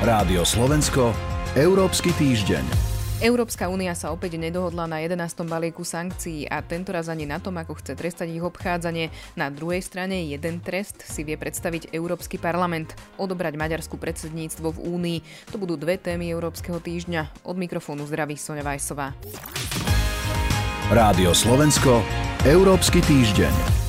Rádio Slovensko, Európsky týždeň. Európska únia sa opäť nedohodla na 11. balíku sankcií a tentoraz ani na tom, ako chce trestať ich obchádzanie. Na druhej strane jeden trest si vie predstaviť Európsky parlament. Odobrať maďarskú predsedníctvo v Únii. To budú dve témy Európskeho týždňa. Od mikrofónu zdraví Sonja Vajsová. Rádio Slovensko, Európsky týždeň.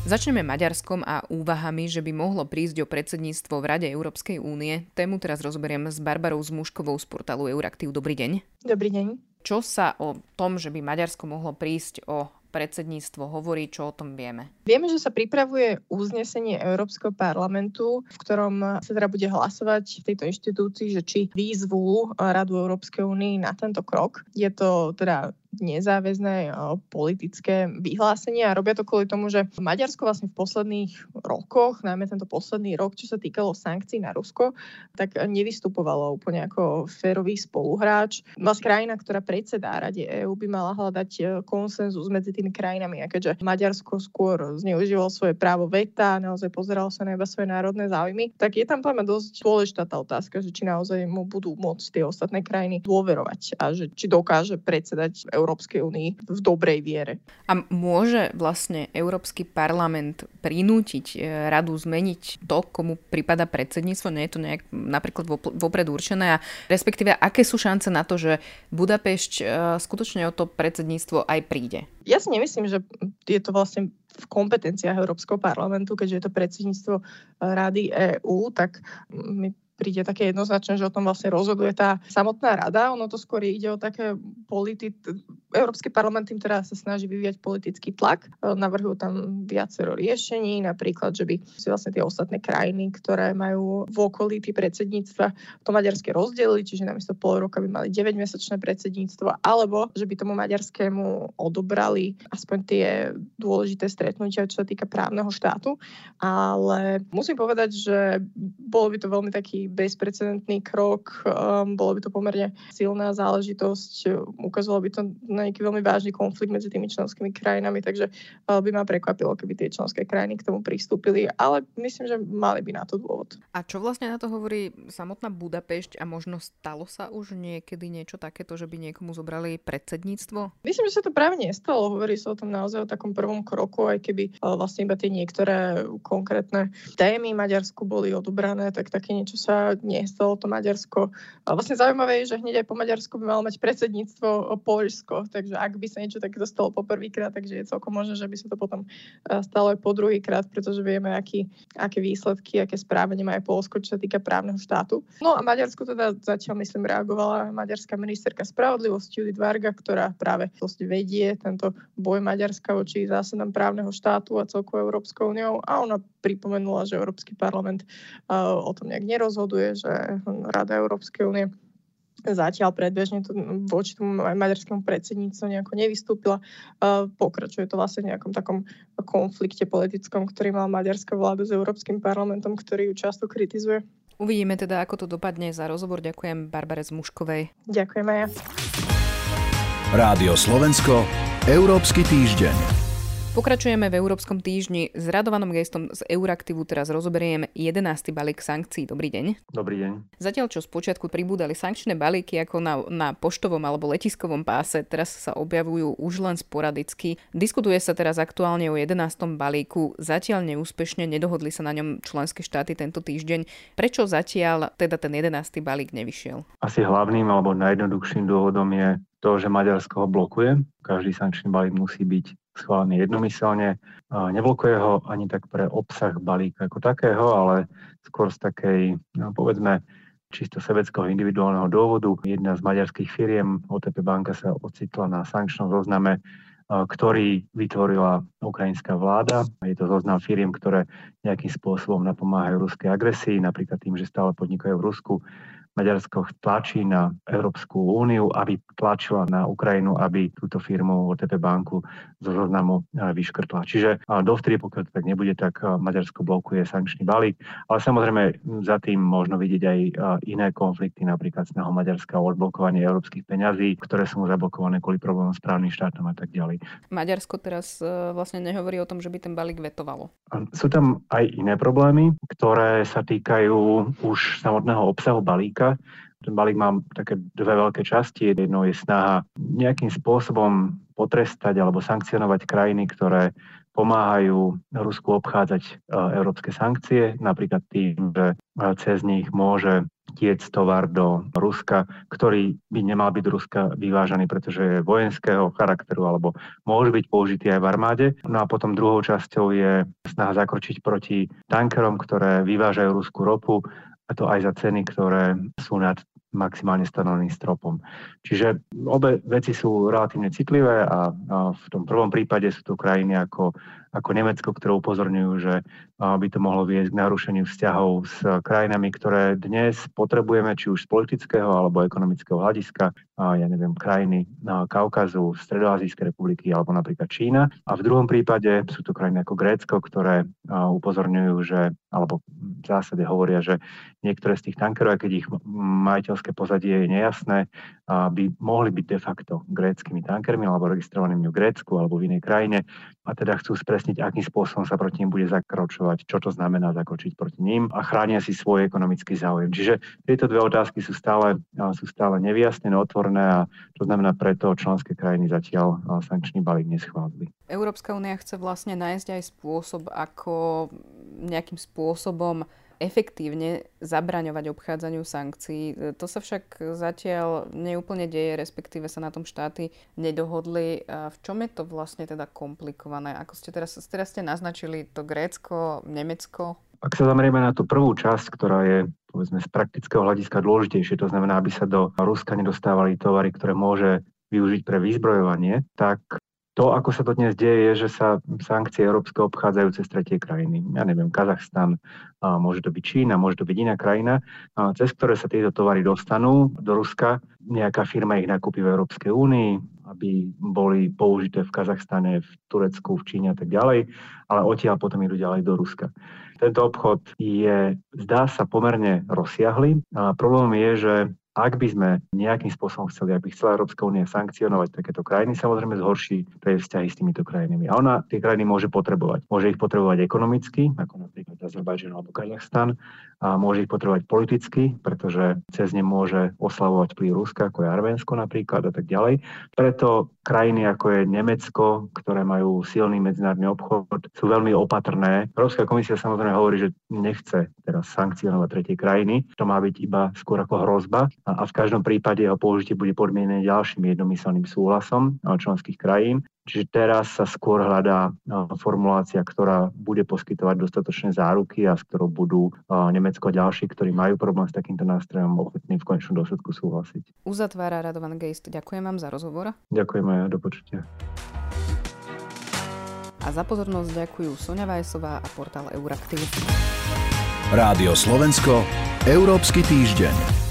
Začneme Maďarskom a úvahami, že by mohlo prísť o predsedníctvo v Rade Európskej únie. Tému teraz rozoberiem s Barbarou Zmuškovou z portálu Euraktiv. Dobrý deň. Dobrý deň. Čo sa o tom, že by Maďarsko mohlo prísť o predsedníctvo hovorí, čo o tom vieme? Vieme, že sa pripravuje uznesenie Európskeho parlamentu, v ktorom sa teda bude hlasovať v tejto inštitúcii, že či výzvu Radu Európskej únie na tento krok. Je to teda nezáväzné politické vyhlásenie a robia to kvôli tomu, že Maďarsko vlastne v posledných rokoch, najmä tento posledný rok, čo sa týkalo sankcií na Rusko, tak nevystupovalo úplne ako férový spoluhráč. Vlastne krajina, ktorá predsedá Rade EÚ, by mala hľadať e, konsenzus medzi tými krajinami a keďže Maďarsko skôr zneužívalo svoje právo veta naozaj pozeralo sa na iba svoje národné záujmy, tak je tam podľa dosť dôležitá tá otázka, že či naozaj mu budú môcť tie ostatné krajiny dôverovať a že či dokáže predsedať Európskej únii v dobrej viere. A môže vlastne Európsky parlament prinútiť e, radu zmeniť to, komu prípada predsedníctvo? Nie je to nejak napríklad vopred určené? A respektíve, aké sú šance na to, že Budapešť e, skutočne o to predsedníctvo aj príde? Ja si nemyslím, že je to vlastne v kompetenciách Európskeho parlamentu, keďže je to predsedníctvo Rady EÚ, tak my príde také jednoznačné, že o tom vlastne rozhoduje tá samotná rada. Ono to skôr ide o také politi- Európsky parlament tým teda sa snaží vyvíjať politický tlak. Navrhujú tam viacero riešení, napríklad, že by si vlastne tie ostatné krajiny, ktoré majú v okolí tí predsedníctva to maďarské rozdelili, čiže namiesto pol roka by mali 9-mesačné predsedníctvo, alebo že by tomu maďarskému odobrali aspoň tie dôležité stretnutia, čo sa týka právneho štátu. Ale musím povedať, že bolo by to veľmi taký bezprecedentný krok, um, bolo by to pomerne silná záležitosť, ukázalo by to na nejaký veľmi vážny konflikt medzi tými členskými krajinami, takže uh, by ma prekvapilo, keby tie členské krajiny k tomu pristúpili, ale myslím, že mali by na to dôvod. A čo vlastne na to hovorí samotná Budapešť a možno stalo sa už niekedy niečo takéto, že by niekomu zobrali predsedníctvo? Myslím, že sa to práve nestalo. Hovorí sa o tom naozaj o takom prvom kroku, aj keby uh, vlastne iba tie niektoré konkrétne témy Maďarsku boli odobrané, tak také niečo sa nestalo to Maďarsko. A vlastne zaujímavé je, že hneď aj po Maďarsku by malo mať predsedníctvo Poľsko, takže ak by sa niečo takéto stalo po prvýkrát, takže je celkom možné, že by sa to potom e, stalo aj po druhýkrát, pretože vieme, aký, aké výsledky, aké správanie má aj Polsko, čo sa týka právneho štátu. No a Maďarsko teda zatiaľ, myslím, reagovala maďarská ministerka spravodlivosti Judith Varga, ktorá práve vlastne vedie tento boj Maďarska voči zásadám právneho štátu a celkovou Európskou úniou a ona pripomenula, že Európsky parlament uh, o tom nejak nerozhodol rozhoduje, že Rada Európskej únie zatiaľ predbežne to voči tomu maďarskému predsedníctvu nejako nevystúpila. Pokračuje to vlastne v nejakom takom konflikte politickom, ktorý mal maďarská vláda s Európskym parlamentom, ktorý ju často kritizuje. Uvidíme teda, ako to dopadne. Za rozhovor ďakujem Barbare Zmuškovej. Ďakujem aj ja. Rádio Slovensko, Európsky týždeň. Pokračujeme v Európskom týždni. S Radovanom gestom z Euraktivu teraz rozoberiem 11. balík sankcií. Dobrý deň. Dobrý deň. Zatiaľ, čo spočiatku pribúdali sankčné balíky ako na, na poštovom alebo letiskovom páse, teraz sa objavujú už len sporadicky. Diskutuje sa teraz aktuálne o 11. balíku. Zatiaľ neúspešne nedohodli sa na ňom členské štáty tento týždeň. Prečo zatiaľ teda ten 11. balík nevyšiel? Asi hlavným alebo najjednoduchším dôvodom je to, že Maďarsko ho blokuje. Každý sankčný balík musí byť schválený jednomyselne. Neblokuje ho ani tak pre obsah balíka ako takého, ale skôr z takej, no, povedzme, čisto sebeckého individuálneho dôvodu. Jedna z maďarských firiem, OTP banka, sa ocitla na sankčnom zozname, ktorý vytvorila ukrajinská vláda. Je to zoznam firiem, ktoré nejakým spôsobom napomáhajú ruskej agresii, napríklad tým, že stále podnikajú v Rusku Maďarsko tlačí na Európsku úniu, aby tlačila na Ukrajinu, aby túto firmu OTP banku zo zoznamu vyškrtla. Čiže dovtedy, pokiaľ to tak nebude, tak Maďarsko blokuje sankčný balík. Ale samozrejme za tým možno vidieť aj iné konflikty, napríklad snaho Maďarska o odblokovanie európskych peňazí, ktoré sú mu zablokované kvôli problémom s právnym štátom a tak ďalej. Maďarsko teraz vlastne nehovorí o tom, že by ten balík vetovalo. Sú tam aj iné problémy, ktoré sa týkajú už samotného obsahu balíka. Ten balík má také dve veľké časti. Jednou je snaha nejakým spôsobom potrestať alebo sankcionovať krajiny, ktoré pomáhajú Rusku obchádzať e, európske sankcie, napríklad tým, že e, cez nich môže tiec tovar do Ruska, ktorý by nemal byť Ruska vyvážaný, pretože je vojenského charakteru alebo môže byť použitý aj v armáde. No a potom druhou časťou je snaha zakročiť proti tankerom, ktoré vyvážajú ruskú ropu a to aj za ceny, ktoré sú nad maximálne stanoveným stropom. Čiže obe veci sú relatívne citlivé a, a v tom prvom prípade sú to krajiny ako ako Nemecko, ktoré upozorňujú, že by to mohlo viesť k narušeniu vzťahov s krajinami, ktoré dnes potrebujeme, či už z politického alebo ekonomického hľadiska, ja neviem, krajiny Kaukazu, Stredoazijskej republiky alebo napríklad Čína. A v druhom prípade sú to krajiny ako Grécko, ktoré upozorňujú, že, alebo v zásade hovoria, že niektoré z tých tankerov, keď ich majiteľské pozadie je nejasné, by mohli byť de facto gréckými tankermi alebo registrovanými v Grécku alebo v inej krajine a teda chcú spresniť, akým spôsobom sa proti ním bude zakročovať, čo to znamená zakročiť proti ním a chránia si svoj ekonomický záujem. Čiže tieto dve otázky sú stále, sú stále nevyjasnené, otvorené a to znamená preto členské krajiny zatiaľ sankčný balík neschválili. Európska únia chce vlastne nájsť aj spôsob, ako nejakým spôsobom efektívne zabraňovať obchádzaniu sankcií. To sa však zatiaľ neúplne deje, respektíve sa na tom štáty nedohodli. V čom je to vlastne teda komplikované? Ako ste teraz, teraz ste naznačili to Grécko, Nemecko? Ak sa zamerieme na tú prvú časť, ktorá je povedzme z praktického hľadiska dôležitejšie, to znamená, aby sa do Ruska nedostávali tovary, ktoré môže využiť pre vyzbrojovanie, tak to, ako sa to dnes deje, je, že sa sankcie európske obchádzajú cez tretie krajiny. Ja neviem, Kazachstan, môže to byť Čína, môže to byť iná krajina, cez ktoré sa tieto tovary dostanú do Ruska. Nejaká firma ich nakúpi v Európskej únii, aby boli použité v Kazachstane, v Turecku, v Číne a tak ďalej, ale odtiaľ potom idú ďalej do Ruska. Tento obchod je, zdá sa, pomerne rozsiahly. Problém je, že ak by sme nejakým spôsobom chceli, aby chcela Európska únia sankcionovať takéto krajiny, samozrejme zhorší pre vzťahy s týmito krajinami. A ona tie krajiny môže potrebovať. Môže ich potrebovať ekonomicky, ako napríklad Azerbajdžan alebo Kazachstan, a môže ich potrebovať politicky, pretože cez ne môže oslavovať vplyv Ruska, ako je Arménsko napríklad a tak ďalej. Preto krajiny ako je Nemecko, ktoré majú silný medzinárodný obchod, sú veľmi opatrné. Európska komisia samozrejme hovorí, že nechce teraz sankcionovať tretie krajiny. To má byť iba skôr ako hrozba a v každom prípade jeho použitie bude podmienené ďalším jednomyselným súhlasom členských krajín. Čiže teraz sa skôr hľadá formulácia, ktorá bude poskytovať dostatočné záruky a s ktorou budú Nemecko a ďalší, ktorí majú problém s takýmto nástrojom, ochotní v konečnom dôsledku súhlasiť. Uzatvára Radovan Geist. Ďakujem vám za rozhovor. Ďakujem aj do počutia. A za pozornosť ďakujú Sonja Vajsová a portál Euraktiv. Rádio Slovensko, Európsky týždeň.